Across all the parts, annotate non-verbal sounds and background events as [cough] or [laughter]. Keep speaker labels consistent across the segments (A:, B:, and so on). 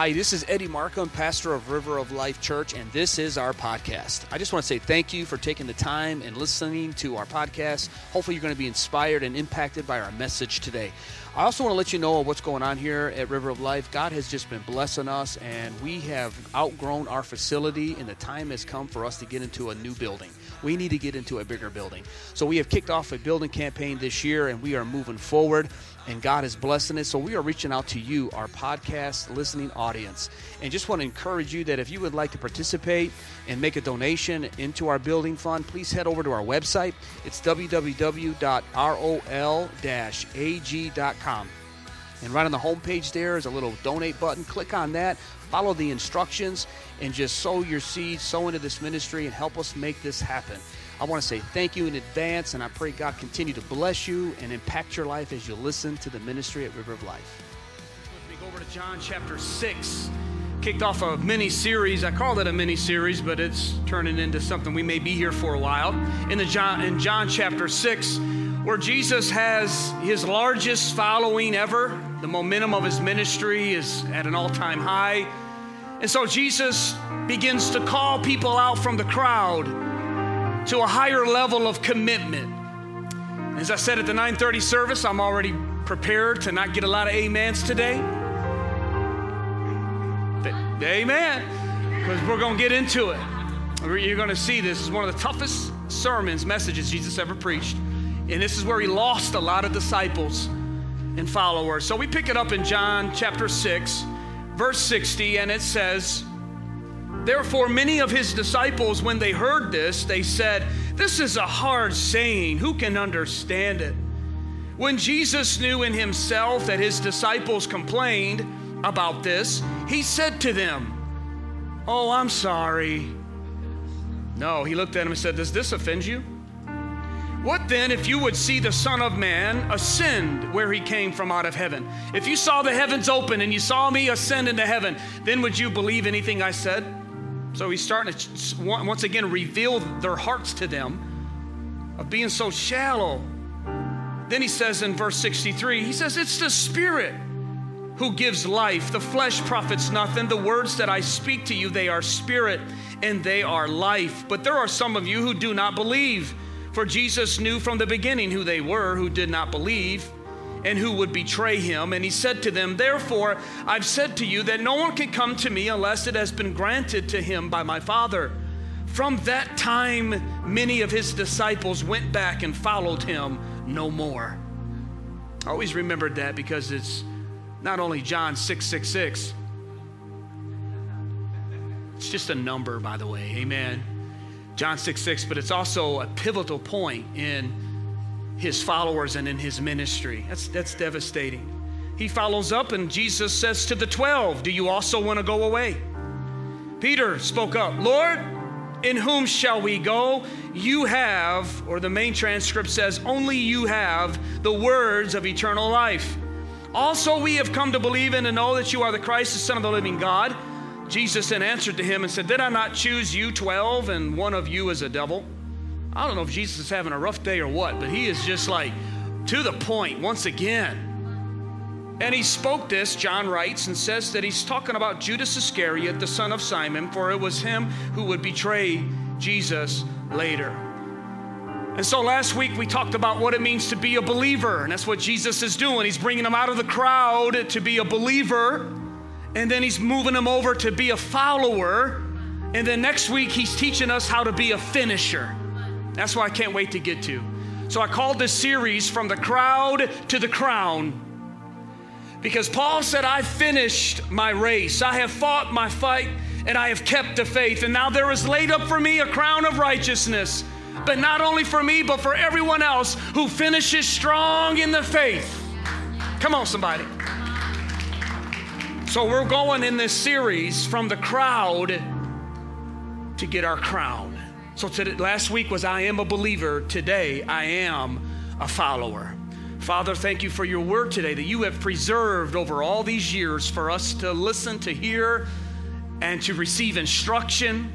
A: Hi, this is Eddie Markham, pastor of River of Life Church, and this is our podcast. I just want to say thank you for taking the time and listening to our podcast. Hopefully, you're going to be inspired and impacted by our message today. I also want to let you know what's going on here at River of Life. God has just been blessing us, and we have outgrown our facility, and the time has come for us to get into a new building. We need to get into a bigger building. So, we have kicked off a building campaign this year, and we are moving forward and God is blessing it. So we are reaching out to you, our podcast listening audience, and just want to encourage you that if you would like to participate and make a donation into our building fund, please head over to our website. It's www.rol-ag.com. And right on the homepage there is a little donate button. Click on that, follow the instructions, and just sow your seeds, sow into this ministry, and help us make this happen. I want to say thank you in advance, and I pray God continue to bless you and impact your life as you listen to the ministry at River of Life. Let me go over to John chapter 6. Kicked off a mini series. I called it a mini series, but it's turning into something we may be here for a while. In, the John, in John chapter 6, where Jesus has his largest following ever, the momentum of his ministry is at an all time high. And so Jesus begins to call people out from the crowd to a higher level of commitment. As I said at the 9:30 service, I'm already prepared to not get a lot of amens today. Amen. Because we're going to get into it. You're going to see this is one of the toughest sermons, messages Jesus ever preached. And this is where he lost a lot of disciples and followers. So we pick it up in John chapter 6, verse 60, and it says, Therefore, many of his disciples, when they heard this, they said, This is a hard saying. Who can understand it? When Jesus knew in himself that his disciples complained about this, he said to them, Oh, I'm sorry. No, he looked at him and said, Does this offend you? What then if you would see the Son of Man ascend where he came from out of heaven? If you saw the heavens open and you saw me ascend into heaven, then would you believe anything I said? So he's starting to once again reveal their hearts to them of being so shallow. Then he says in verse 63, he says, It's the Spirit who gives life. The flesh profits nothing. The words that I speak to you, they are spirit and they are life. But there are some of you who do not believe. For Jesus knew from the beginning who they were who did not believe and who would betray him. And he said to them, Therefore, I've said to you that no one can come to me unless it has been granted to him by my Father. From that time, many of his disciples went back and followed him no more. I always remembered that because it's not only John 666, it's just a number, by the way. Amen. John 6 6, but it's also a pivotal point in his followers and in his ministry. That's, that's devastating. He follows up, and Jesus says to the 12, Do you also want to go away? Peter spoke up, Lord, in whom shall we go? You have, or the main transcript says, only you have the words of eternal life. Also, we have come to believe in and know that you are the Christ, the Son of the living God. Jesus then answered to him and said, Did I not choose you 12, and one of you is a devil? I don't know if Jesus is having a rough day or what, but he is just like to the point once again. And he spoke this, John writes, and says that he's talking about Judas Iscariot, the son of Simon, for it was him who would betray Jesus later. And so last week we talked about what it means to be a believer, and that's what Jesus is doing. He's bringing them out of the crowd to be a believer, and then he's moving them over to be a follower. And then next week he's teaching us how to be a finisher. That's what I can't wait to get to. So I called this series From the Crowd to the Crown. Because Paul said, I finished my race, I have fought my fight, and I have kept the faith. And now there is laid up for me a crown of righteousness, but not only for me, but for everyone else who finishes strong in the faith. Come on, somebody. So we're going in this series from the crowd to get our crown. So today, last week was I am a believer. Today, I am a follower. Father, thank you for your word today that you have preserved over all these years for us to listen, to hear, and to receive instruction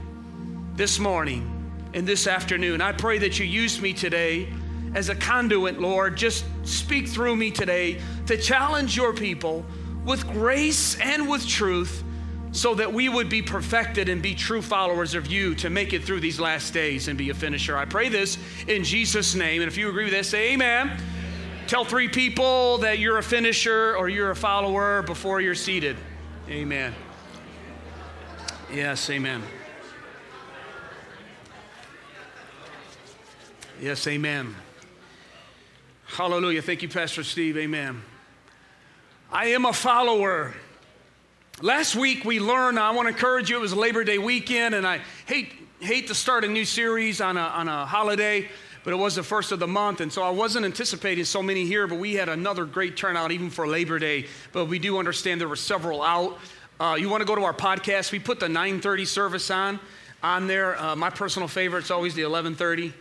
A: this morning and this afternoon. I pray that you use me today as a conduit, Lord. Just speak through me today to challenge your people with grace and with truth so that we would be perfected and be true followers of you to make it through these last days and be a finisher. I pray this in Jesus' name. And if you agree with that, say amen. amen. Tell three people that you're a finisher or you're a follower before you're seated. Amen. Yes, amen. Yes, amen. Hallelujah. Thank you, Pastor Steve. Amen. I am a follower. Last week we learned, I want to encourage you, it was Labor Day weekend, and I hate, hate to start a new series on a, on a holiday, but it was the first of the month, and so I wasn't anticipating so many here, but we had another great turnout even for Labor Day. But we do understand there were several out. Uh, you want to go to our podcast? We put the 9:30 service on on there. Uh, my personal favorite is always the 11:30.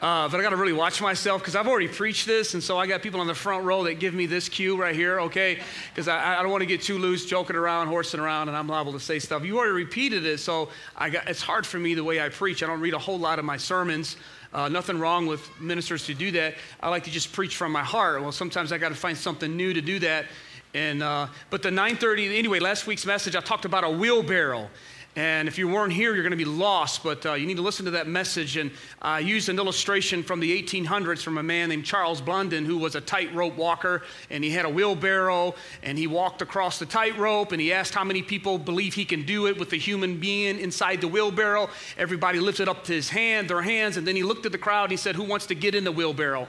A: Uh, but I got to really watch myself because I've already preached this, and so I got people on the front row that give me this cue right here, okay? Because I, I, don't want to get too loose, joking around, horsing around, and I'm liable to say stuff. You already repeated it, so got, it's hard for me the way I preach. I don't read a whole lot of my sermons. Uh, nothing wrong with ministers to do that. I like to just preach from my heart. Well, sometimes I got to find something new to do that. And uh, but the 9:30 anyway. Last week's message, I talked about a wheelbarrow. And if you weren't here, you're going to be lost, but uh, you need to listen to that message. And I used an illustration from the 1800s from a man named Charles Blondin, who was a tightrope walker, and he had a wheelbarrow, and he walked across the tightrope, and he asked how many people believe he can do it with the human being inside the wheelbarrow. Everybody lifted up his hand, their hands, and then he looked at the crowd and he said, Who wants to get in the wheelbarrow?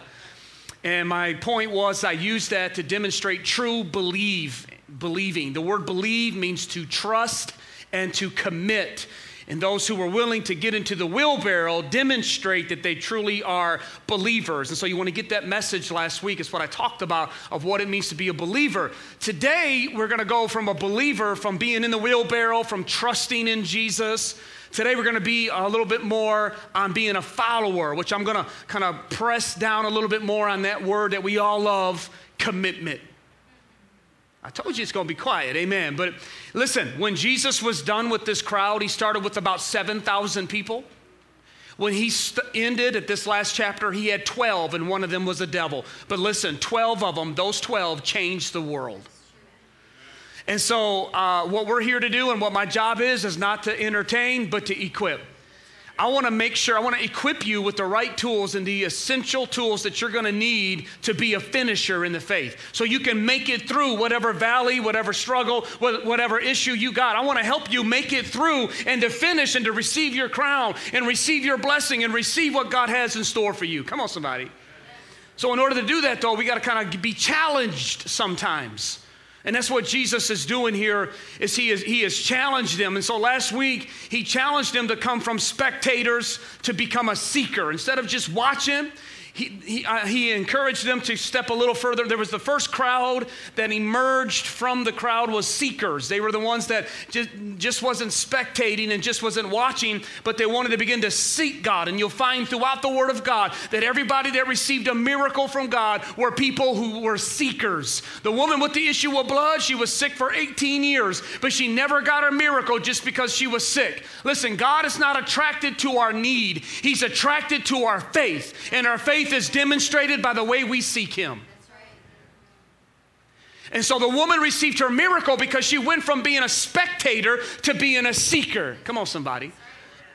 A: And my point was, I used that to demonstrate true believe, believing. The word believe means to trust and to commit. And those who are willing to get into the wheelbarrow demonstrate that they truly are believers. And so you want to get that message last week, is what I talked about of what it means to be a believer. Today, we're going to go from a believer, from being in the wheelbarrow, from trusting in Jesus. Today, we're going to be a little bit more on being a follower, which I'm going to kind of press down a little bit more on that word that we all love commitment. I told you it's going to be quiet, amen. But listen, when Jesus was done with this crowd, he started with about 7,000 people. When he st- ended at this last chapter, he had 12, and one of them was a devil. But listen, 12 of them, those 12 changed the world. And so, uh, what we're here to do and what my job is, is not to entertain, but to equip. I want to make sure, I want to equip you with the right tools and the essential tools that you're going to need to be a finisher in the faith. So you can make it through whatever valley, whatever struggle, whatever issue you got. I want to help you make it through and to finish and to receive your crown and receive your blessing and receive what God has in store for you. Come on, somebody. So, in order to do that, though, we got to kind of be challenged sometimes. And that's what Jesus is doing here is he, is he has challenged them. And so last week he challenged them to come from spectators to become a seeker. Instead of just watching, he, he, uh, he encouraged them to step a little further. There was the first crowd that emerged from the crowd was seekers. They were the ones that just, just wasn't spectating and just wasn't watching, but they wanted to begin to seek God. And you'll find throughout the Word of God that everybody that received a miracle from God were people who were seekers. The woman with the issue of blood, she was sick for 18 years, but she never got her miracle just because she was sick. Listen, God is not attracted to our need, He's attracted to our faith. And our faith faith is demonstrated by the way we seek Him. And so the woman received her miracle because she went from being a spectator to being a seeker. Come on, somebody.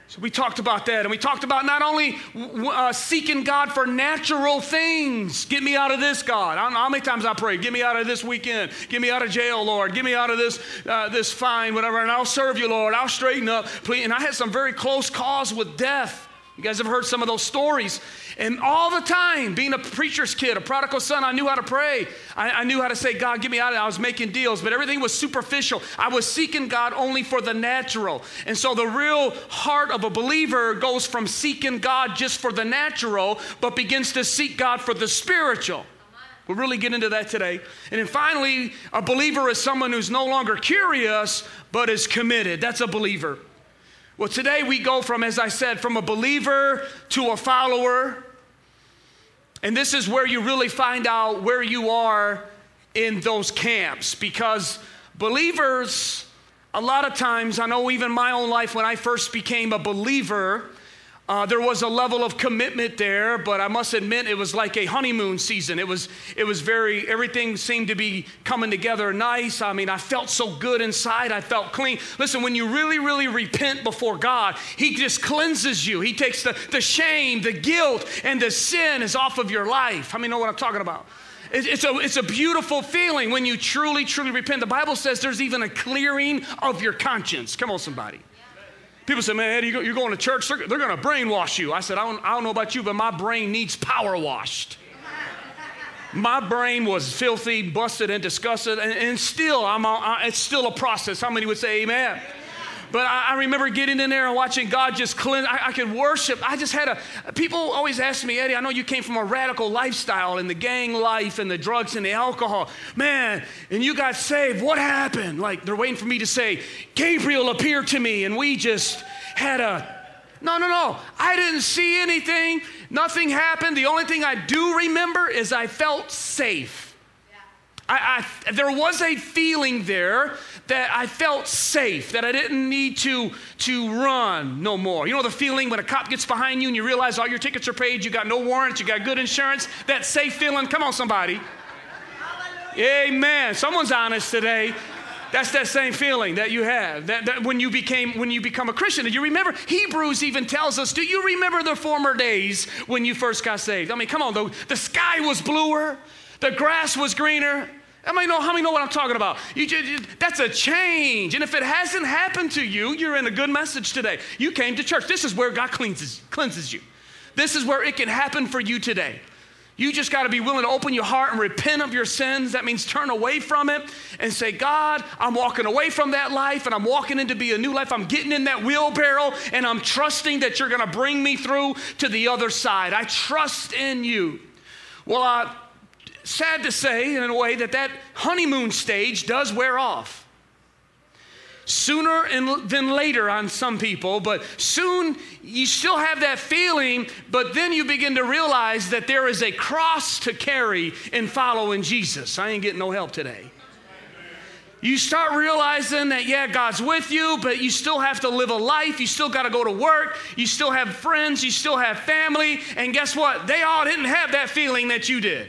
A: So we talked about that, and we talked about not only uh, seeking God for natural things. Get me out of this, God. How many times I prayed. Get me out of this weekend. Get me out of jail, Lord. Get me out of this uh, this fine, whatever. And I'll serve you, Lord. I'll straighten up. Please. And I had some very close calls with death. You guys have heard some of those stories. And all the time, being a preacher's kid, a prodigal son, I knew how to pray. I, I, knew how to say, God, get me out of it. I was making deals, but everything was superficial. I was seeking God only for the natural. And so the real heart of a believer goes from seeking God just for the natural, but begins to seek God for the spiritual. We'll really get into that today. And then finally, a believer is someone who's no longer curious, but is committed. That's a believer. Well, today we go from, as I said, from a believer to a follower. And this is where you really find out where you are in those camps because believers, a lot of times, I know even my own life when I first became a believer, Uh, there was a level of commitment there, but I must admit it was like a honeymoon season. It was, it was very, everything seemed to be coming together nice. I mean, I felt so good inside. I felt clean. Listen, when you really, really repent before God, He just cleanses you. He takes the, the shame, the guilt, and the sin is off of your life. How many know what I'm talking about? It's a, it's a beautiful feeling when you truly, truly repent. The Bible says there's even a clearing of your conscience. Come on, somebody. People say, man, Eddie, you're going to church, they're, they're going to brainwash you. I said, I don't, I don't know about you, but my brain needs power washed. My brain was filthy, busted, and disgusted, and, and still, I'm, it's still a process. How many would say amen? But I, I, remember getting in there and watching God just cleanse. I, I, could worship. I just had a. People always ask me, Eddie, I know you came from a radical lifestyle and the gang life and the drugs and the alcohol. Man, and you got saved. What happened? Like they're waiting for me to say, Gabriel appeared to me and we just had a. No, no, no. I didn't see anything. Nothing happened. The only thing I do remember is I felt safe. I, I, there was a feeling there that I felt safe, that I didn't need to, to run no more. You know the feeling when a cop gets behind you and you realize all your tickets are paid, you got no warrants, you got good insurance? That safe feeling? Come on, somebody. Amen. Someone's honest today. That's that same feeling that you have that, that when you became when you become a Christian. And you remember Hebrews even tells us, do you remember the former days when you first got saved? I mean, come on, the, the sky was bluer, the grass was greener, how many know, how many know what I'm talking about? You, you, that's a change. And if it hasn't happened to you, you're in a good message today. You came to church. This is where God cleanses, cleanses you. This is where it can happen for you today. You just got to be willing to open your heart and repent of your sins. That means turn away from it and say, God, I'm walking away from that life and I'm walking into be a new life. I'm getting in that wheelbarrow and I'm trusting that you're going to bring me through to the other side. I trust in you. Well, uh, sad to say, in a way, that that honeymoon stage does wear off. Sooner than later on some people, but soon you still have that feeling, but then you begin to realize that there is a cross to carry in following Jesus. I ain't getting no help today. You start realizing that, yeah, God's with you, but you still have to live a life. You still got to go to work. You still have friends. You still have family. And guess what? They all didn't have that feeling that you did.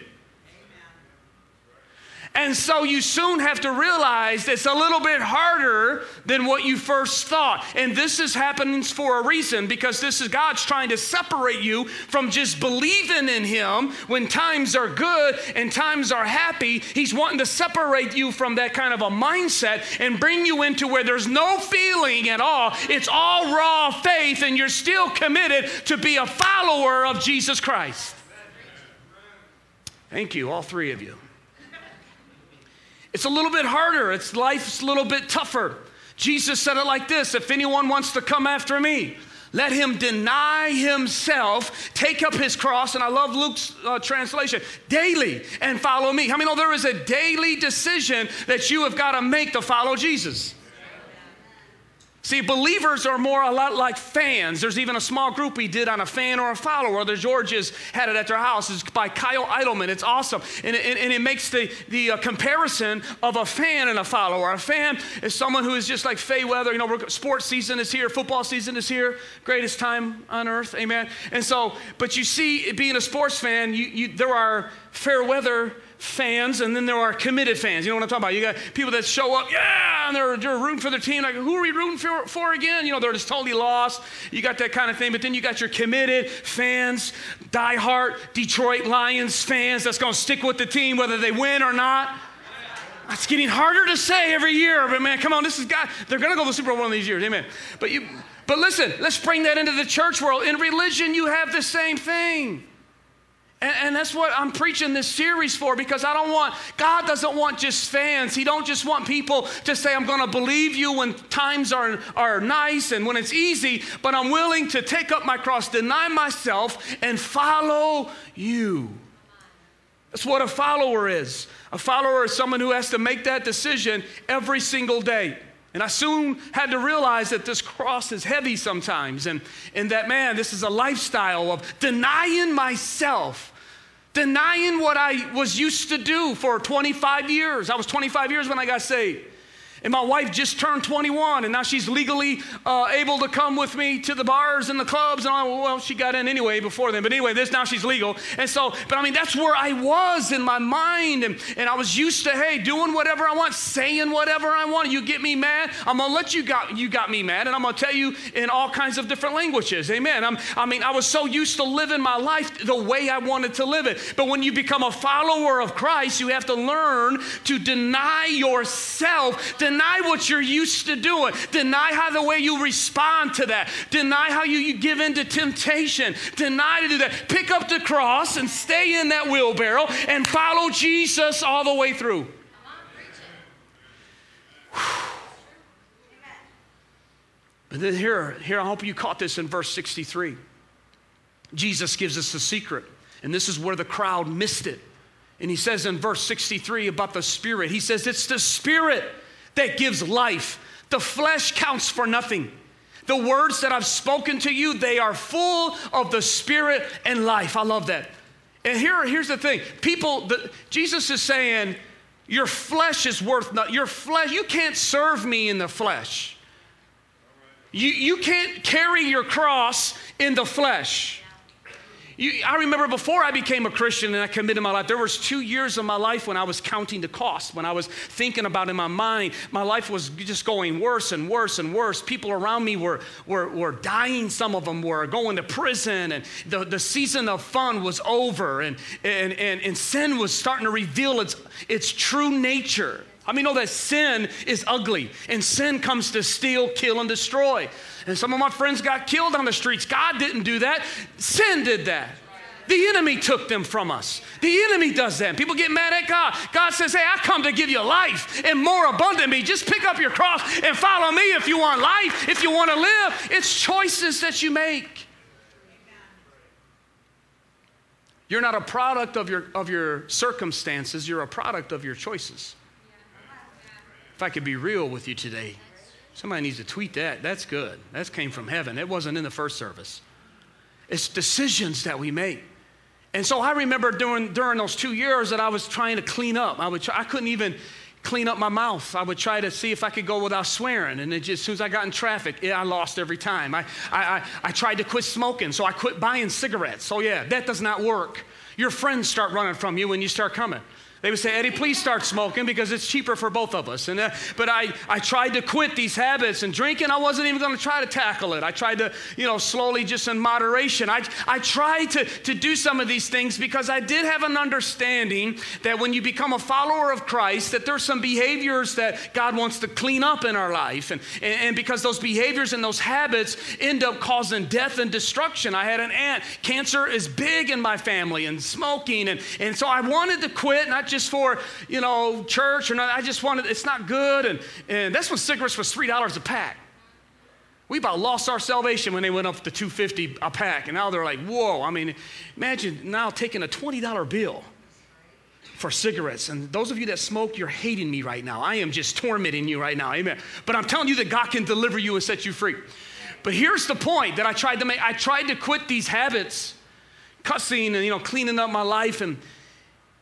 A: And so you soon have to realize it's a little bit harder than what you first thought. And this is happening for a reason because this is God's trying to separate you from just believing in Him when times are good and times are happy. He's wanting to separate you from that kind of a mindset and bring you into where there's no feeling at all. It's all raw faith, and you're still committed to be a follower of Jesus Christ. Thank you, all three of you. It's a little bit harder. It's life's a little bit tougher. Jesus said it like this If anyone wants to come after me, let him deny himself, take up his cross, and I love Luke's uh, translation, daily, and follow me. How many know there is a daily decision that you have got to make to follow Jesus? See, believers are more a lot like fans. There's even a small group we did on a fan or a follower. The Georges had it at their house. It's by Kyle Idleman. It's awesome. And it, and it makes the, the uh, comparison of a fan and a follower. A fan is someone who is just like Fay Weather. You know, sports season is here, football season is here, greatest time on earth. Amen. And so, but you see, being a sports fan, you, you, there are fair weather fans, and then there are committed fans. You know what I'm talking about? You got people that show up, yeah, and they're, they're rooting for their team. Like, who are we rooting for, for again? You know, they're just totally lost. You got that kind of thing. But then you got your committed fans, die-hard Detroit Lions fans that's going to stick with the team whether they win or not. It's getting harder to say every year, but man, come on, this is God. They're going to go to the Super Bowl one of these years, amen. But you, but listen, let's bring that into the church world. In religion, you have the same thing. And, and, that's what I'm preaching this series for because I don't want, God doesn't want just fans. He don't just want people to say, I'm going to believe you when times are, are nice and when it's easy, but I'm willing to take up my cross, deny myself, and follow you. That's what a follower is. A follower is someone who has to make that decision every single day. And I soon had to realize that this cross is heavy sometimes, and, and that, man, this is a lifestyle of denying myself, denying what I was used to do for 25 years. I was 25 years when I got saved. And my wife just turned 21, and now she's legally uh, able to come with me to the bars and the clubs. And all. Well, she got in anyway before then, but anyway, this now she's legal. And so, but I mean, that's where I was in my mind, and, and I was used to, hey, doing whatever I want, saying whatever I want. You get me mad, I'm gonna let you got you got me mad, and I'm gonna tell you in all kinds of different languages. Amen. I'm, I mean, I was so used to living my life the way I wanted to live it. But when you become a follower of Christ, you have to learn to deny yourself Deny what you're used to doing. Deny how the way you respond to that. Deny how you, you give in to temptation. Deny to do that. Pick up the cross and stay in that wheelbarrow and follow Jesus all the way through. But then here, here, I hope you caught this in verse 63. Jesus gives us the secret, and this is where the crowd missed it. And he says in verse 63 about the Spirit, he says, It's the Spirit that gives life. The flesh counts for nothing. The words that I've spoken to you, they are full of the spirit and life. I love that. And here, here's the thing people, the, Jesus is saying, Your flesh is worth nothing. Your flesh, you can't serve me in the flesh. You, you can't carry your cross in the flesh. You, I remember before I became a Christian and I committed my life, there was two years of my life when I was counting the cost, when I was thinking about in my mind, my life was just going worse and worse and worse. People around me were, were, were dying. Some of them were going to prison and the, the season of fun was over and, and, and, and sin was starting to reveal its, its true nature. I mean, know that sin is ugly and sin comes to steal, kill, and destroy. And some of my friends got killed on the streets. God didn't do that, sin did that. The enemy took them from us. The enemy does that. People get mad at God. God says, Hey, I come to give you life and more abundantly. Just pick up your cross and follow me if you want life, if you want to live. It's choices that you make. You're not a product of your, of your circumstances, you're a product of your choices. If I could be real with you today, somebody needs to tweet that. That's good. That came from heaven. It wasn't in the first service. It's decisions that we make. And so I remember during, during those two years that I was trying to clean up. I, would try, I couldn't even clean up my mouth. I would try to see if I could go without swearing. And just, as soon as I got in traffic, I lost every time. I, I, I, I tried to quit smoking, so I quit buying cigarettes. So, yeah, that does not work. Your friends start running from you when you start coming. They would say, Eddie, please start smoking because it's cheaper for both of us. And, uh, but I, I tried to quit these habits and drinking, I wasn't even going to try to tackle it. I tried to, you know, slowly just in moderation. I, I tried to, to do some of these things because I did have an understanding that when you become a follower of Christ, that there's some behaviors that God wants to clean up in our life. And, and, and because those behaviors and those habits end up causing death and destruction. I had an aunt, cancer is big in my family and smoking. And, and so I wanted to quit, not just for, you know, church or not. I just wanted, it's not good. And, and that's when cigarettes was $3 a pack. We about lost our salvation when they went up to 250 a pack. And now they're like, whoa. I mean, imagine now taking a $20 bill for cigarettes. And those of you that smoke, you're hating me right now. I am just tormenting you right now. Amen. But I'm telling you that God can deliver you and set you free. But here's the point that I tried to make. I tried to quit these habits, cussing and you know, cleaning up my life and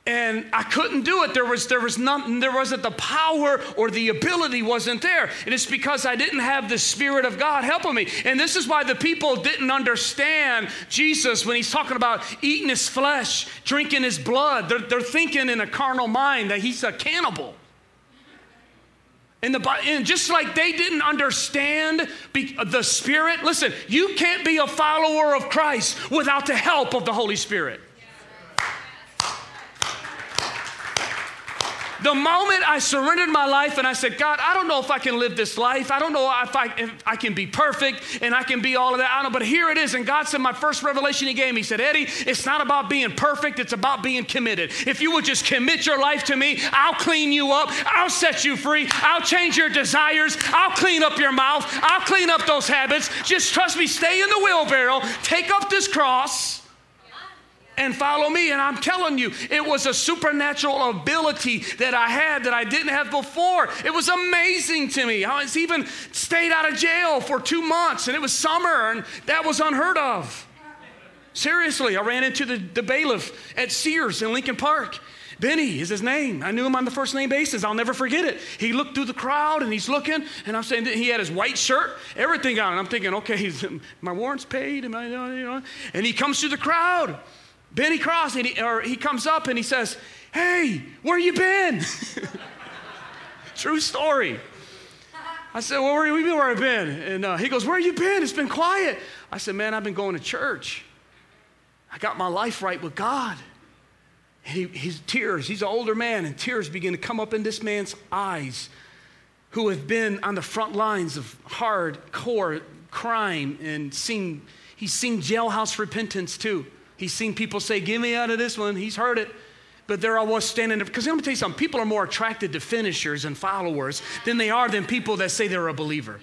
A: and I couldn't do it. There was there was nothing. There wasn't the power or the ability wasn't there. And it's because I didn't have the Spirit of God helping me. And this is why the people didn't understand Jesus when he's talking about eating his flesh, drinking his blood. They're, they're thinking in a carnal mind that he's a cannibal. In the, and just like they didn't understand the Spirit, listen, you can't be a follower of Christ without the help of the Holy Spirit. The moment I surrendered my life and I said, God, I don't know if I can live this life. I don't know if I, if I can be perfect and I can be all of that. I don't know, but here it is. And God said, my first revelation He gave me, He said, Eddie, it's not about being perfect, it's about being committed. If you would just commit your life to me, I'll clean you up, I'll set you free, I'll change your desires, I'll clean up your mouth, I'll clean up those habits. Just trust me, stay in the wheelbarrow, take up this cross and follow me. And I'm telling you, it was a supernatural ability that I had that I didn't have before. It was amazing to me. I was even stayed out of jail for two months, and it was summer, and that was unheard of. Seriously, I ran into the, the bailiff at Sears in Lincoln Park. Benny is his name. I knew him on the first name basis. I'll never forget it. He looked through the crowd and he's looking, and I'm saying he had his white shirt, everything on. And I'm thinking, okay, [laughs] my warrant's paid. Am I, you know? And he comes through the crowd. Benny Cross, and he, or he comes up and he says, Hey, where you been? [laughs] True story. I said, Well, where have you been? Where I've been? And uh, he goes, Where you been? It's been quiet. I said, Man, I've been going to church. I got my life right with God. And he, his tears, he's an older man, and tears begin to come up in this man's eyes who have been on the front lines of hardcore crime and seen, he's seen jailhouse repentance too. He's seen people say, Get me out of this one. He's heard it. But there I was standing there. Because let me tell you something people are more attracted to finishers and followers than they are than people that say they're a believer.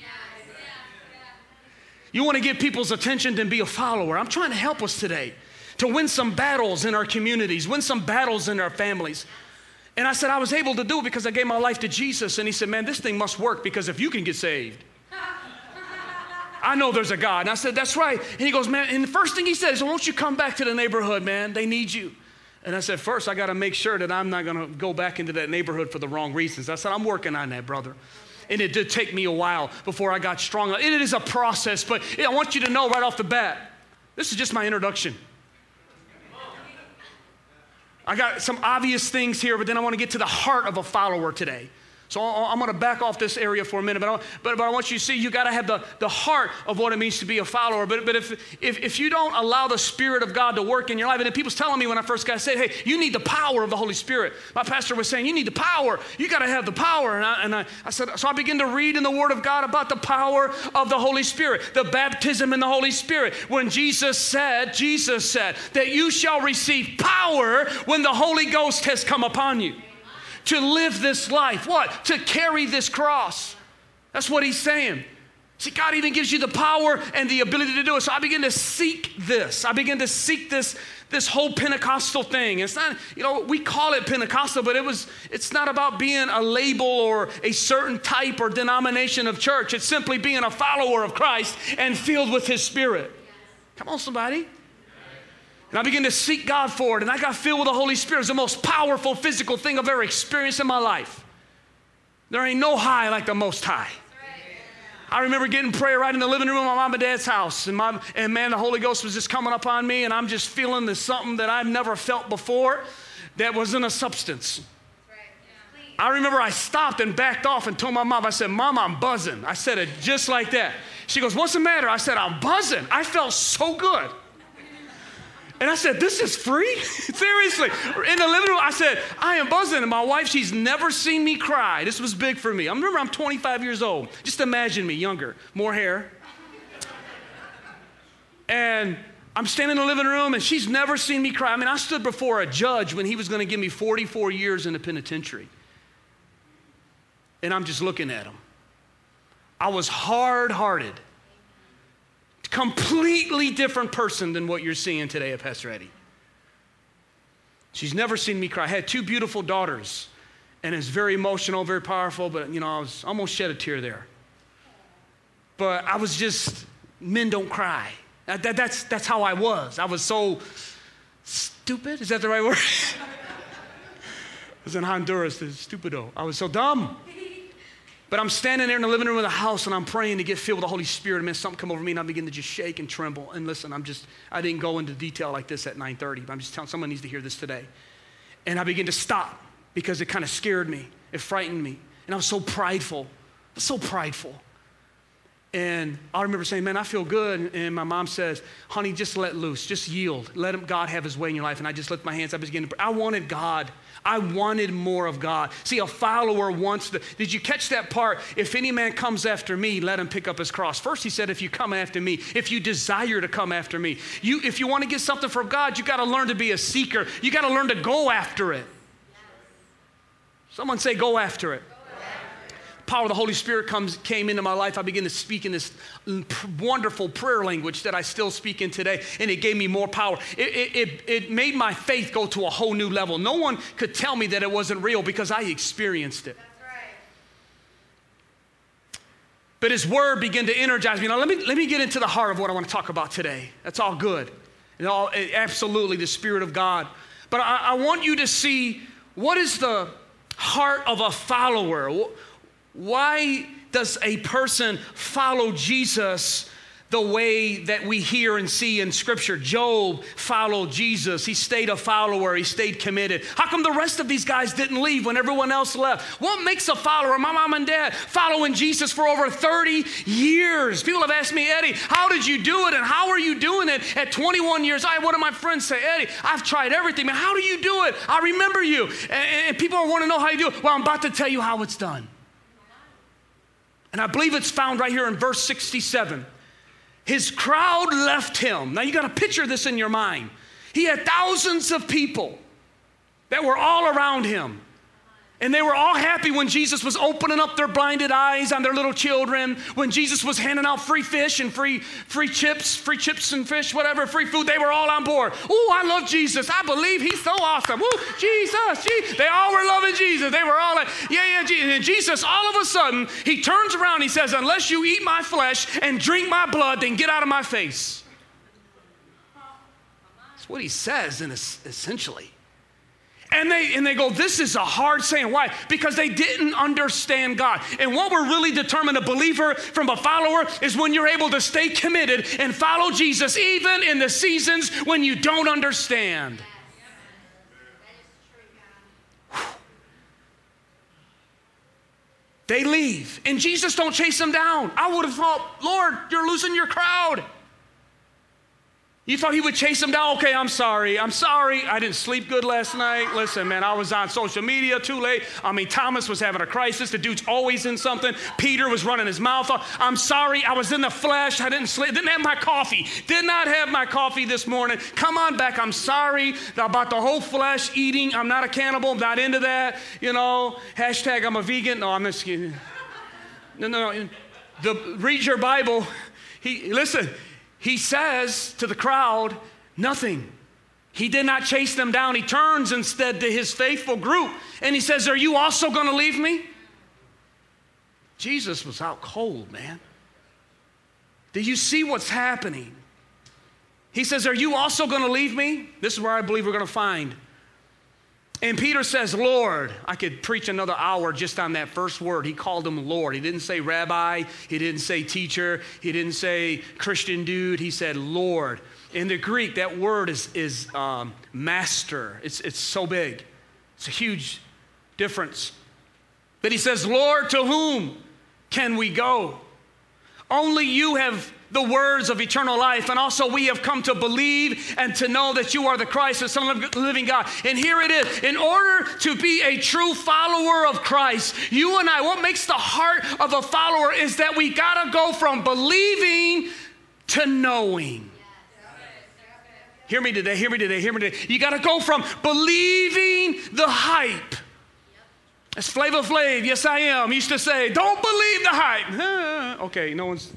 A: You want to get people's attention than be a follower. I'm trying to help us today to win some battles in our communities, win some battles in our families. And I said, I was able to do it because I gave my life to Jesus. And he said, Man, this thing must work because if you can get saved, I know there's a God. And I said, That's right. And he goes, Man, and the first thing he says, Won't you come back to the neighborhood, man? They need you. And I said, First, I got to make sure that I'm not going to go back into that neighborhood for the wrong reasons. I said, I'm working on that, brother. And it did take me a while before I got strong. It is a process, but I want you to know right off the bat this is just my introduction. I got some obvious things here, but then I want to get to the heart of a follower today. So I'm going to back off this area for a minute, but I, but, but I want you to see you got to have the, the heart of what it means to be a follower. But, but if, if, if you don't allow the Spirit of God to work in your life, and people's telling me when I first got saved, hey, you need the power of the Holy Spirit. My pastor was saying, you need the power. You got to have the power. And, I, and I, I said, so I began to read in the Word of God about the power of the Holy Spirit, the baptism in the Holy Spirit. When Jesus said, Jesus said, that you shall receive power when the Holy Ghost has come upon you to live this life. What? To carry this cross. That's what he's saying. See, God even gives you the power and the ability to do it. So I begin to seek this. I begin to seek this, this whole Pentecostal thing. It's not, you know, we call it Pentecostal, but it was, it's not about being a label or a certain type or denomination of church. It's simply being a follower of Christ and filled with his spirit. Come on, somebody. And I began to seek God for it, and I got filled with the Holy Spirit. It's the most powerful physical thing I've ever experienced in my life. There ain't no high like the most high. I remember getting prayer right in the living room of my mom and dad's house. And, my, and man, the Holy Ghost was just coming up on me, and I'm just feeling this something that I've never felt before that was in a substance. I remember I stopped and backed off and told my mom, I said, Mom, I'm buzzing. I said it just like that. She goes, What's the matter? I said, I'm buzzing. I felt so good. And I said, This is free? [laughs] Seriously. In the living room, I said, I am buzzing. And my wife, she's never seen me cry. This was big for me. I remember I'm 25 years old. Just imagine me, younger, more hair. And I'm standing in the living room, and she's never seen me cry. I mean, I stood before a judge when he was going to give me 44 years in the penitentiary. And I'm just looking at him. I was hard hearted completely different person than what you're seeing today at Pastor Eddie. She's never seen me cry. I had two beautiful daughters, and it's very emotional, very powerful, but you know, I was almost shed a tear there. But I was just, men don't cry. That, that, that's, that's how I was. I was so stupid. Is that the right word? [laughs] I was in Honduras, the stupido. I was so dumb. But I'm standing there in the living room of the house and I'm praying to get filled with the Holy Spirit. And man, something come over me and I begin to just shake and tremble. And listen, I'm just, I didn't go into detail like this at 9:30, but I'm just telling someone needs to hear this today. And I begin to stop because it kind of scared me. It frightened me. And I was so prideful. So prideful. And I remember saying, Man, I feel good. And my mom says, Honey, just let loose. Just yield. Let him, God have his way in your life. And I just lift my hands. To pray. I wanted God I wanted more of God. See, a follower wants the. Did you catch that part? If any man comes after me, let him pick up his cross. First, he said, if you come after me, if you desire to come after me, you, if you want to get something from God, you got to learn to be a seeker. You got to learn to go after it. Someone say, go after it power of the Holy Spirit comes, came into my life, I began to speak in this wonderful prayer language that I still speak in today, and it gave me more power. It, it, it, made my faith go to a whole new level. No one could tell me that it wasn't real because I experienced it. But his word began to energize me. Now, let me, let me get into the heart of what I want to talk about today. That's all good. And all, absolutely the Spirit of God. But I, I want you to see what is the heart of a follower? Why does a person follow Jesus the way that we hear and see in Scripture. Job followed Jesus. He stayed a follower, he stayed committed. How come the rest of these guys didn't leave when everyone else left? What makes a follower? My mom and dad following Jesus for over 30 years. People have asked me, Eddie, how did you do it? And how are you doing it at 21 years? I had one of my friends say, Eddie, I've tried everything, man. How do you do it? I remember you. And, and people want to know how you do it. Well, I'm about to tell you how it's done. And I believe it's found right here in verse 67. His crowd left him. Now you got to picture this in your mind. He had thousands of people that were all around him. And they were all happy when Jesus was opening up their blinded eyes on their little children, when Jesus was handing out free fish and free, free chips, free chips and fish, whatever, free food. They were all on board. Oh, I love Jesus. I believe he's so awesome. Ooh, Jesus, Jesus. They all were loving Jesus. They were all like, yeah, yeah, Jesus. And Jesus, all of a sudden, he turns around. He says, Unless you eat my flesh and drink my blood, then get out of my face. That's what he says, in essentially. And they, and they go, This is a hard saying. Why? Because they didn't understand God. And what will really determine a believer from a follower is when you're able to stay committed and follow Jesus, even in the seasons when you don't understand. They leave, and Jesus don't chase them down. I would have thought, Lord, you're losing your crowd. You thought he would chase him down? Okay, I'm sorry. I'm sorry. I didn't sleep good last night. Listen, man, I was on social media too late. I mean, Thomas was having a crisis. The dude's always in something. Peter was running his mouth off. I'm sorry. I was in the flesh. I didn't sleep. Didn't have my coffee. Did not have my coffee this morning. Come on back. I'm sorry about the whole flesh eating. I'm not a cannibal. I'm not into that. You know, hashtag I'm a vegan. No, I'm just kidding. No, no, no. The, read your Bible. He, listen, he says to the crowd, nothing. He did not chase them down. He turns instead to his faithful group and he says, Are you also going to leave me? Jesus was out cold, man. Do you see what's happening? He says, Are you also going to leave me? This is where I believe we're going to find and Peter says, Lord. I could preach another hour just on that first word. He called him Lord. He didn't say rabbi, he didn't say teacher, he didn't say Christian dude. He said Lord. In the Greek, that word is, is um, master. It's, it's so big, it's a huge difference. But he says, Lord, to whom can we go? Only you have the words of eternal life. And also, we have come to believe and to know that you are the Christ, the Son of the living God. And here it is. In order to be a true follower of Christ, you and I, what makes the heart of a follower is that we got to go from believing to knowing. Hear me today, hear me today, hear me today. You got to go from believing the hype. As Flavor Flav, yes I am, used to say, don't believe the hype. [laughs] okay, no one's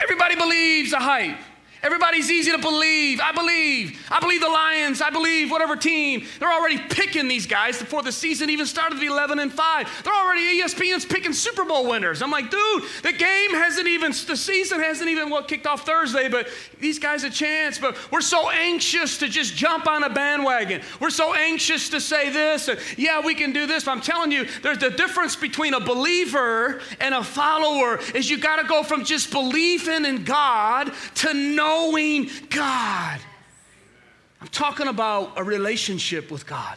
A: Everybody believes the hype. Everybody's easy to believe. I believe. I believe the Lions. I believe whatever team. They're already picking these guys before the season even started to be 11 and 5. They're already ESPN's picking Super Bowl winners. I'm like, dude, the game hasn't even, the season hasn't even what kicked off Thursday, but these guys a chance. But we're so anxious to just jump on a bandwagon. We're so anxious to say this and yeah, we can do this. But I'm telling you, there's the difference between a believer and a follower is you got to go from just believing in God to know knowing God. I'm talking about a relationship with God.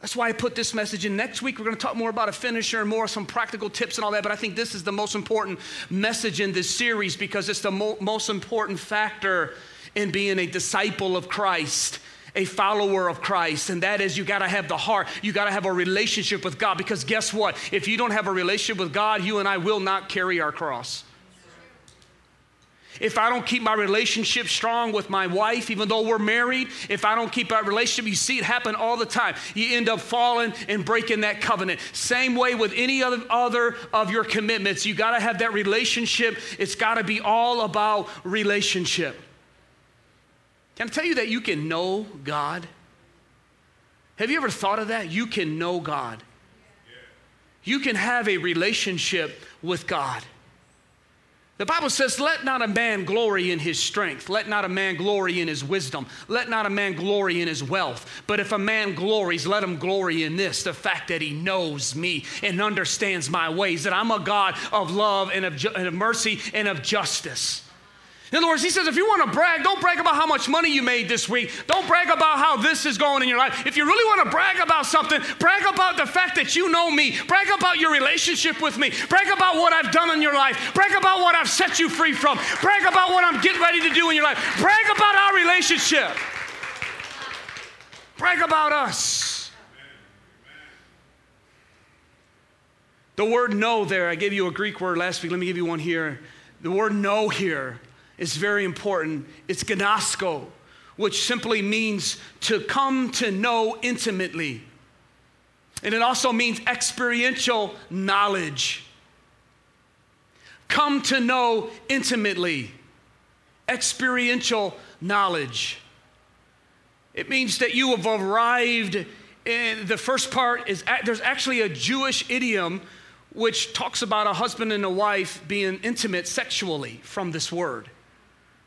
A: That's why I put this message in. Next week, we're going to talk more about a finisher and more some practical tips and all that. But I think this is the most important message in this series because it's the mo- most important factor in being a disciple of Christ, a follower of Christ. And that is you got to have the heart, you got to have a relationship with God. Because guess what? If you don't have a relationship with God, you and I will not carry our cross if I don't keep my relationship strong with my wife, even though we're married, if I don't keep that relationship, you see it happen all the time. You end up falling and breaking that covenant. Same way with any other, other of your commitments. You got to have that relationship. It's got to be all about relationship. Can I tell you that you can know God? Have you ever thought of that? You can know God. You can have a relationship with God. The Bible says, Let not a man glory in his strength. Let not a man glory in his wisdom. Let not a man glory in his wealth. But if a man glories, let him glory in this the fact that he knows me and understands my ways, that I'm a God of love and of, ju- and of mercy and of justice. In other words, he says, if you want to brag, don't brag about how much money you made this week. Don't brag about how this is going in your life. If you really want to brag about something, brag about the fact that you know me. Brag about your relationship with me. Brag about what I've done in your life. Brag about what I've set you free from. Brag about what I'm getting ready to do in your life. Brag about our relationship. Brag about us. The word know there, I gave you a Greek word last week. Let me give you one here. The word know here is very important. It's gnosko, which simply means to come to know intimately. And it also means experiential knowledge. Come to know intimately. Experiential knowledge. It means that you have arrived in the first part is there's actually a Jewish idiom which talks about a husband and a wife being intimate sexually from this word.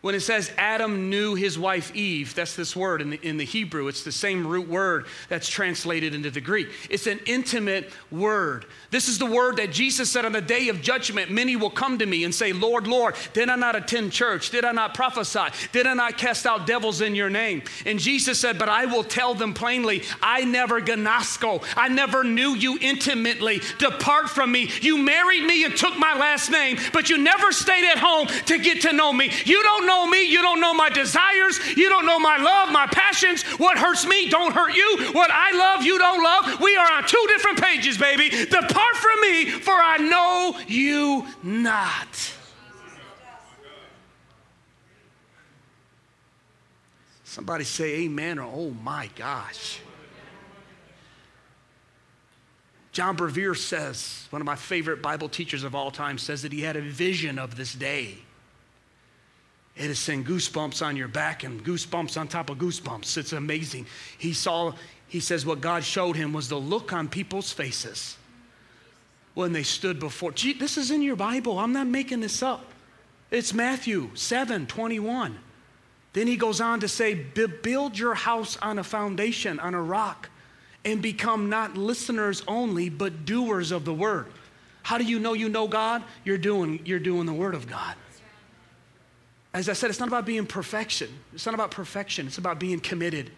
A: When it says Adam knew his wife Eve, that's this word in the, in the Hebrew. It's the same root word that's translated into the Greek. It's an intimate word. This is the word that Jesus said on the day of judgment many will come to me and say, Lord, Lord, did I not attend church? Did I not prophesy? Did I not cast out devils in your name? And Jesus said, But I will tell them plainly, I never gnosko. I never knew you intimately. Depart from me. You married me and took my last name, but you never stayed at home to get to know me. You don't know know me. You don't know my desires. You don't know my love, my passions. What hurts me don't hurt you. What I love, you don't love. We are on two different pages, baby. Depart from me, for I know you not. Somebody say amen or oh my gosh. John Bevere says, one of my favorite Bible teachers of all time, says that he had a vision of this day it is send goosebumps on your back and goosebumps on top of goosebumps. It's amazing. He saw, he says, what God showed him was the look on people's faces when they stood before. Gee, this is in your Bible. I'm not making this up. It's Matthew 7 21. Then he goes on to say, Build your house on a foundation, on a rock, and become not listeners only, but doers of the word. How do you know you know God? You're doing, you're doing the word of God. As I said, it's not about being perfection. It's not about perfection. It's about being committed.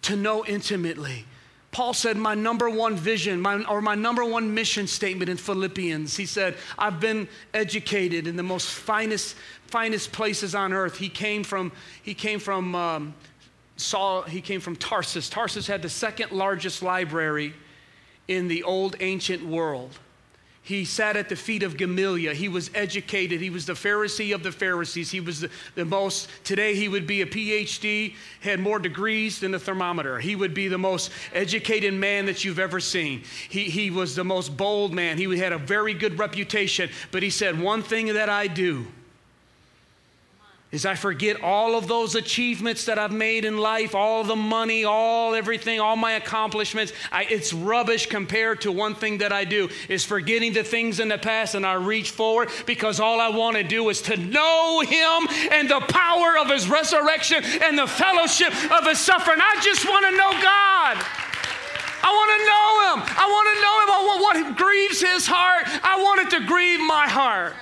A: To know intimately. Paul said, My number one vision, my, or my number one mission statement in Philippians, he said, I've been educated in the most finest, finest places on earth. He came from, he came from, um, Saul, he came from Tarsus. Tarsus had the second largest library in the old ancient world. He sat at the feet of Gamaliel. He was educated. He was the Pharisee of the Pharisees. He was the, the, most, today he would be a PhD, had more degrees than a thermometer. He would be the most educated man that you've ever seen. He, he was the most bold man. He had a very good reputation. But he said, One thing that I do is I forget all of those achievements that I've made in life, all the money, all everything, all my accomplishments. I, it's rubbish compared to one thing that I do is forgetting the things in the past and I reach forward because all I want to do is to know Him and the power of His resurrection and the fellowship of His suffering. I just want to know God. I want to know Him. I want to know Him. I want what grieves His heart. I want it to grieve my heart.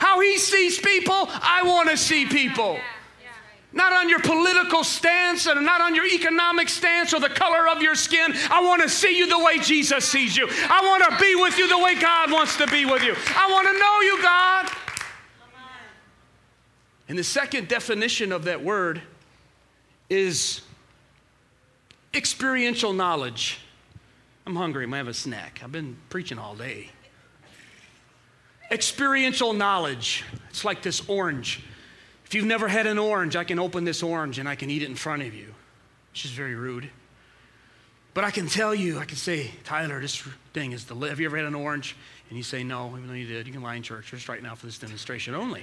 A: How he sees people, I want to see people. Not on your political stance and not on your economic stance or the color of your skin. I want to see you the way Jesus sees you. I want to be with you the way God wants to be with you. I want to know you, God. And the second definition of that word is experiential knowledge. I'm hungry. I'm going to have a snack. I've been preaching all day. Experiential knowledge. It's like this orange. If you've never had an orange, I can open this orange and I can eat it in front of you, which is very rude. But I can tell you, I can say, Tyler, this thing is delicious. Have you ever had an orange? And you say, no, even though you did. You can lie in church just right now for this demonstration only.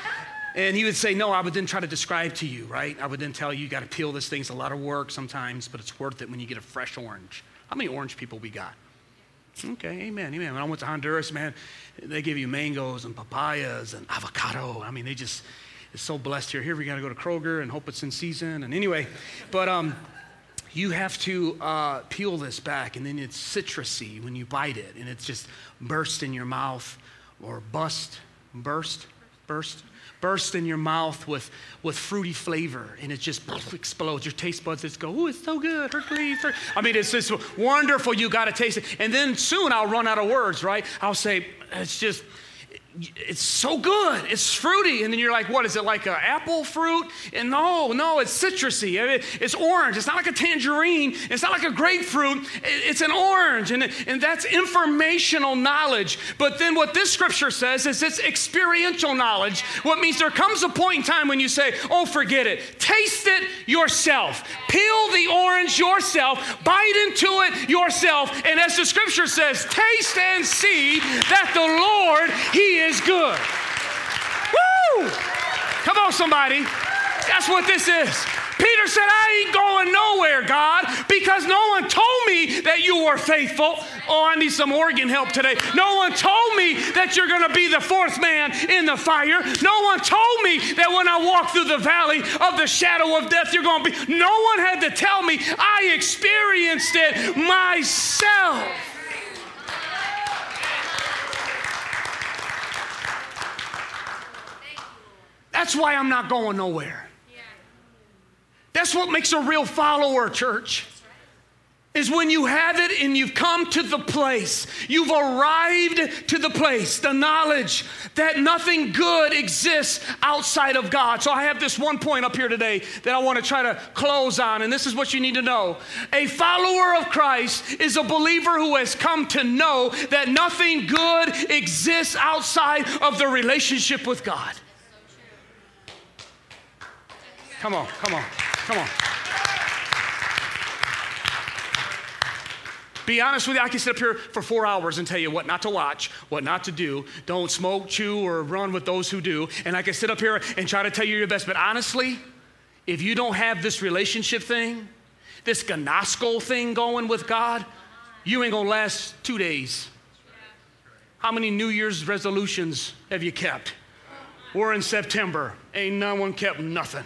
A: [laughs] and he would say, no, I would then try to describe to you, right? I would then tell you, you got to peel this thing. It's a lot of work sometimes, but it's worth it when you get a fresh orange. How many orange people we got? Okay, amen, amen. When I went to Honduras, man, they give you mangoes and papayas and avocado. I mean, they just, it's so blessed here. Here we got to go to Kroger and hope it's in season. And anyway, but um, you have to uh, peel this back, and then it's citrusy when you bite it, and it's just burst in your mouth or bust, burst, burst burst in your mouth with, with fruity flavor and it just explodes. Your taste buds just go, oh, it's so good. Hercules. I mean, it's just wonderful. You got to taste it. And then soon I'll run out of words, right? I'll say, it's just, it's so good. It's fruity. And then you're like, what is it, like an apple fruit? And no, no, it's citrusy. It's orange. It's not like a tangerine. It's not like a grapefruit. It's an orange. And, and that's informational knowledge. But then what this scripture says is it's experiential knowledge. What means there comes a point in time when you say, oh, forget it. Taste it yourself. Peel the orange yourself. Bite into it yourself. And as the scripture says, taste and see that the Lord, He is is good. Woo! Come on, somebody. That's what this is. Peter said, I ain't going nowhere, God, because no one told me that you were faithful. Oh, I need some organ help today. No one told me that you're going to be the fourth man in the fire. No one told me that when I walk through the valley of the shadow of death, you're going to be. No one had to tell me. I experienced it myself. That's why I'm not going nowhere. That's what makes a real follower, church. Is when you have it and you've come to the place, you've arrived to the place, the knowledge that nothing good exists outside of God. So I have this one point up here today that I want to try to close on, and this is what you need to know. A follower of Christ is a believer who has come to know that nothing good exists outside of the relationship with God. Come on, come on, come on. Be honest with you, I can sit up here for four hours and tell you what not to watch, what not to do. Don't smoke, chew, or run with those who do. And I can sit up here and try to tell you your best. But honestly, if you don't have this relationship thing, this gnosko thing going with God, you ain't gonna last two days. How many New Year's resolutions have you kept? We're in September. Ain't no one kept nothing.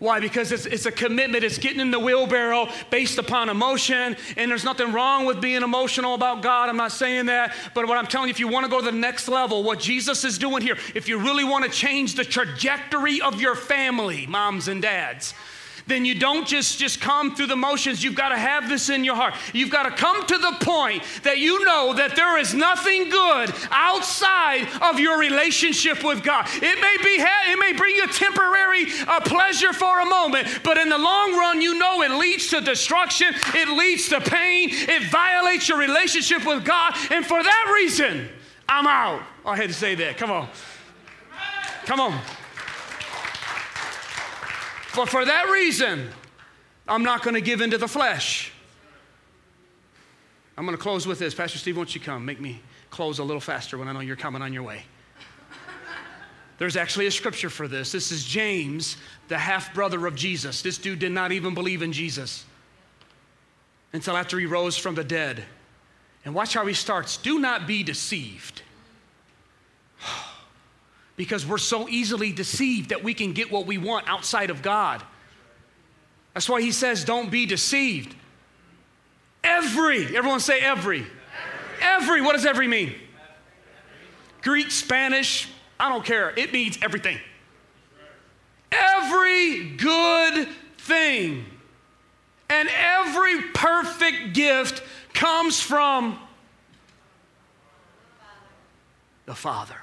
A: Why? Because it's, it's a commitment. It's getting in the wheelbarrow based upon emotion. And there's nothing wrong with being emotional about God. I'm not saying that. But what I'm telling you, if you want to go to the next level, what Jesus is doing here, if you really want to change the trajectory of your family, moms and dads, then you don't just, just come through the motions. You've got to have this in your heart. You've got to come to the point that you know that there is nothing good outside of your relationship with God. It may be it may bring you temporary uh, pleasure for a moment, but in the long run, you know it leads to destruction. It leads to pain. It violates your relationship with God, and for that reason, I'm out. I had to say that. Come on. Come on. But for that reason, I'm not going to give into the flesh. I'm going to close with this. Pastor Steve, won't you come? Make me close a little faster when I know you're coming on your way. There's actually a scripture for this. This is James, the half brother of Jesus. This dude did not even believe in Jesus until after he rose from the dead. And watch how he starts do not be deceived because we're so easily deceived that we can get what we want outside of God. That's why he says, don't be deceived. Every, everyone say every. Every, every what does every mean? Greek, Spanish, I don't care. It means everything. Every good thing and every perfect gift comes from the Father.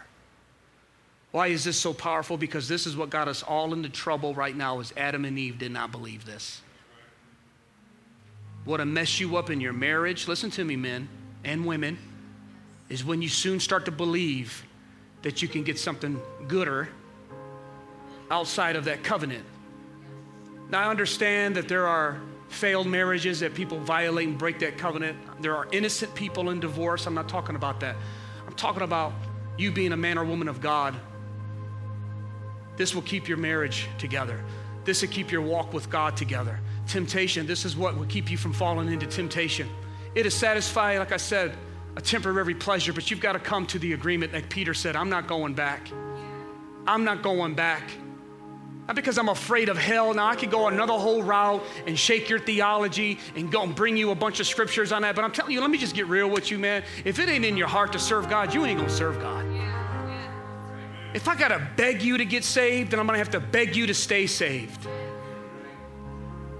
A: Why is this so powerful? Because this is what got us all into trouble right now is Adam and Eve did not believe this. What'll mess you up in your marriage, listen to me, men and women, is when you soon start to believe that you can get something gooder outside of that covenant. Now, I understand that there are failed marriages that people violate and break that covenant. There are innocent people in divorce. I'm not talking about that. I'm talking about you being a man or woman of God this will keep your marriage together. This will keep your walk with God together. Temptation, this is what will keep you from falling into temptation. it is satisfy, like I said, a temporary pleasure, but you've got to come to the agreement, like Peter said, I'm not going back. I'm not going back. Not because I'm afraid of hell. Now, I could go another whole route and shake your theology and go and bring you a bunch of scriptures on that. But I'm telling you, let me just get real with you, man. If it ain't in your heart to serve God, you ain't going to serve God. If I got to beg you to get saved, then I'm going to have to beg you to stay saved.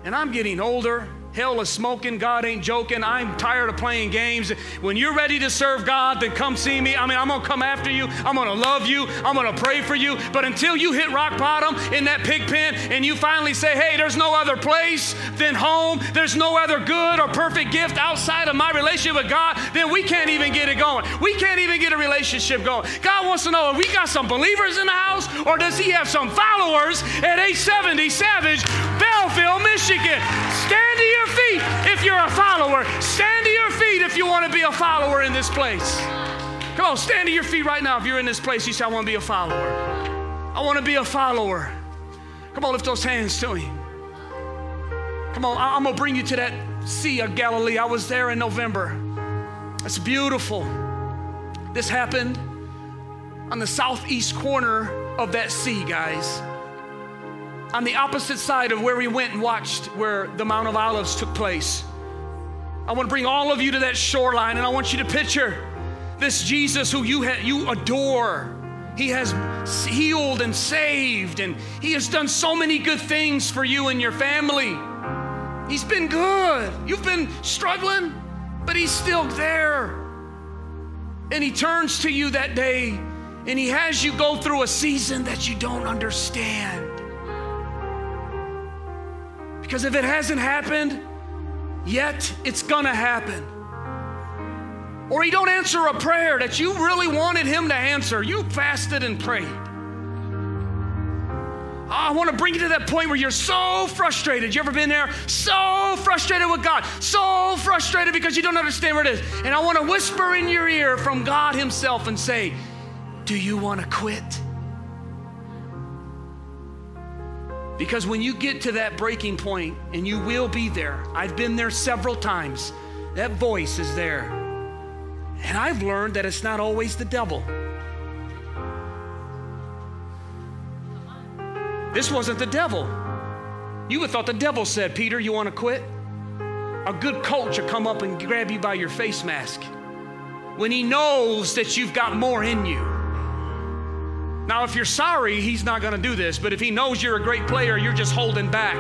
A: And I'm getting older. Hell is smoking. God ain't joking. I'm tired of playing games. When you're ready to serve God, then come see me. I mean, I'm going to come after you. I'm going to love you. I'm going to pray for you. But until you hit rock bottom in that pig pen and you finally say, hey, there's no other place than home, there's no other good or perfect gift outside of my relationship with God, then we can't even get it going. We can't even get a relationship going. God wants to know if we got some believers in the house or does He have some followers at 870 Savage, Michigan? Stand to your feet if you're a follower. Stand to your feet if you want to be a follower in this place. Come on, stand to your feet right now if you're in this place. You say, I want to be a follower. I want to be a follower. Come on, lift those hands to me. Come on, I'm going to bring you to that Sea of Galilee. I was there in November. It's beautiful. This happened on the southeast corner of that sea, guys on the opposite side of where we went and watched where the Mount of Olives took place. I want to bring all of you to that shoreline and I want you to picture this Jesus who you, ha- you adore. He has healed and saved, and He has done so many good things for you and your family. He's been good. You've been struggling, but He's still there. And He turns to you that day and He has you go through a season that you don't understand. Because if it hasn't happened yet, it's gonna happen. Or you don't answer a prayer that you really wanted him to answer. You fasted and prayed. Ah, I want to bring you to that point where you're so frustrated. You ever been there? So frustrated with God. So frustrated because you don't understand where it is. And I want to whisper in your ear from God Himself and say, Do you want to quit? Because when you get to that breaking point, and you will be there, I've been there several times, that voice is there. And I've learned that it's not always the devil. This wasn't the devil. You would have thought the devil said, Peter, you want to quit? A good coach will come up and grab you by your face mask when he knows that you've got more in you. Now, if you're sorry, he's not going to do this. But if he knows you're a great player, you're just holding back.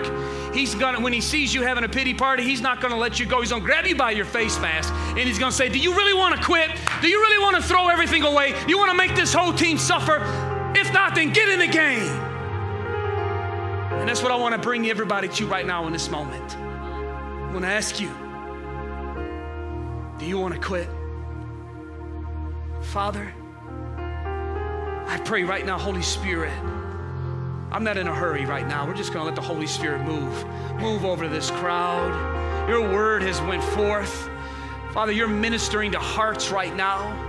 A: He's going to, when he sees you having a pity party, he's not going to let you go. He's going to grab you by your face mask and he's going to say, Do you really want to quit? Do you really want to throw everything away? You want to make this whole team suffer? If not, then get in the game. And that's what I want to bring everybody to right now in this moment. I want to ask you Do you want to quit? Father, I pray right now, Holy Spirit. I'm not in a hurry right now. We're just going to let the Holy Spirit move. Move over this crowd. Your word has went forth. Father, you're ministering to hearts right now.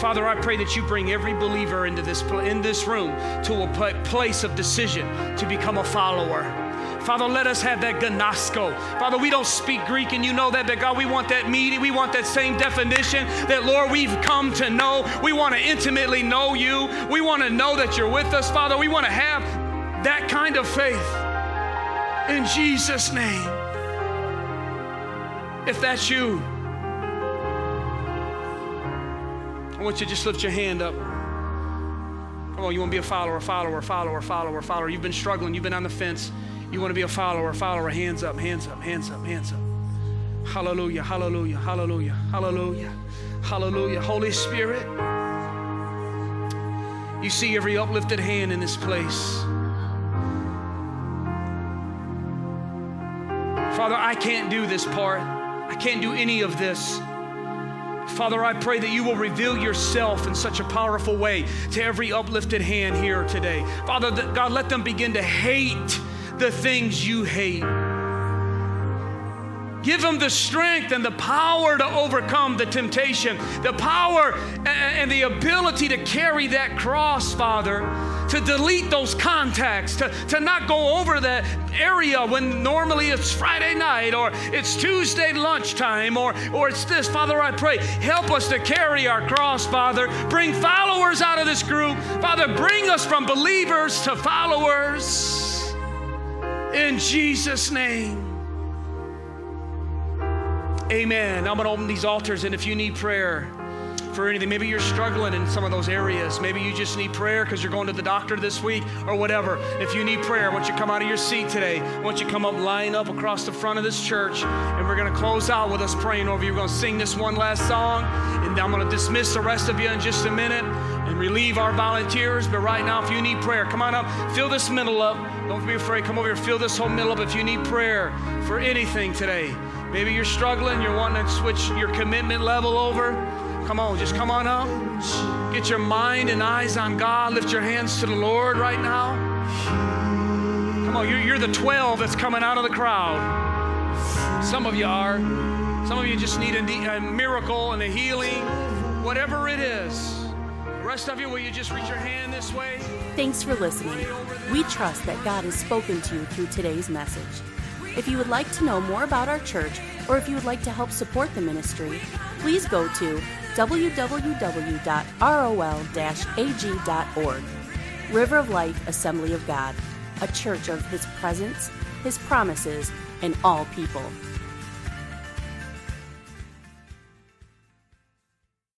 A: Father, I pray that you bring every believer into this in this room to a place of decision to become a follower. Father, let us have that gnosko. Father, we don't speak Greek and you know that, but God, we want that meaning. We want that same definition that, Lord, we've come to know. We want to intimately know you. We want to know that you're with us, Father. We want to have that kind of faith in Jesus' name. If that's you, want you to just lift your hand up. Come on, you want to be a follower, follower, follower, follower, follower. You've been struggling, you've been on the fence. You want to be a follower, follower, hands up, hands up, hands up, hands up. Hallelujah, hallelujah, hallelujah, hallelujah, hallelujah. Holy Spirit, you see every uplifted hand in this place. Father, I can't do this part. I can't do any of this. Father, I pray that you will reveal yourself in such a powerful way to every uplifted hand here today. Father, God, let them begin to hate the things you hate. Give them the strength and the power to overcome the temptation, the power and the ability to carry that cross, Father, to delete those contacts, to, to not go over that area when normally it's Friday night or it's Tuesday lunchtime or, or it's this. Father, I pray, help us to carry our cross, Father. Bring followers out of this group. Father, bring us from believers to followers. In Jesus' name. Amen. I'm going to open these altars, and if you need prayer for anything, maybe you're struggling in some of those areas. Maybe you just need prayer because you're going to the doctor this week or whatever. If you need prayer, I want you to come out of your seat today. I want you to come up, line up across the front of this church, and we're going to close out with us praying over you. We're going to sing this one last song, and I'm going to dismiss the rest of you in just a minute and relieve our volunteers. But right now, if you need prayer, come on up, fill this middle up. Don't be afraid. Come over here, fill this whole middle up if you need prayer for anything today. Maybe you're struggling, you're wanting to switch your commitment level over. Come on, just come on up. Get your mind and eyes on God. Lift your hands to the Lord right now. Come on, you're, you're the 12 that's coming out of the crowd. Some of you are. Some of you just need a, a miracle and a healing, whatever it is. The rest of you, will you just reach your hand this way?
B: Thanks for listening. We trust that God has spoken to you through today's message. If you would like to know more about our church, or if you would like to help support the ministry, please go to www.rol-ag.org. River of Life Assembly of God, a church of His presence, His promises, and all people.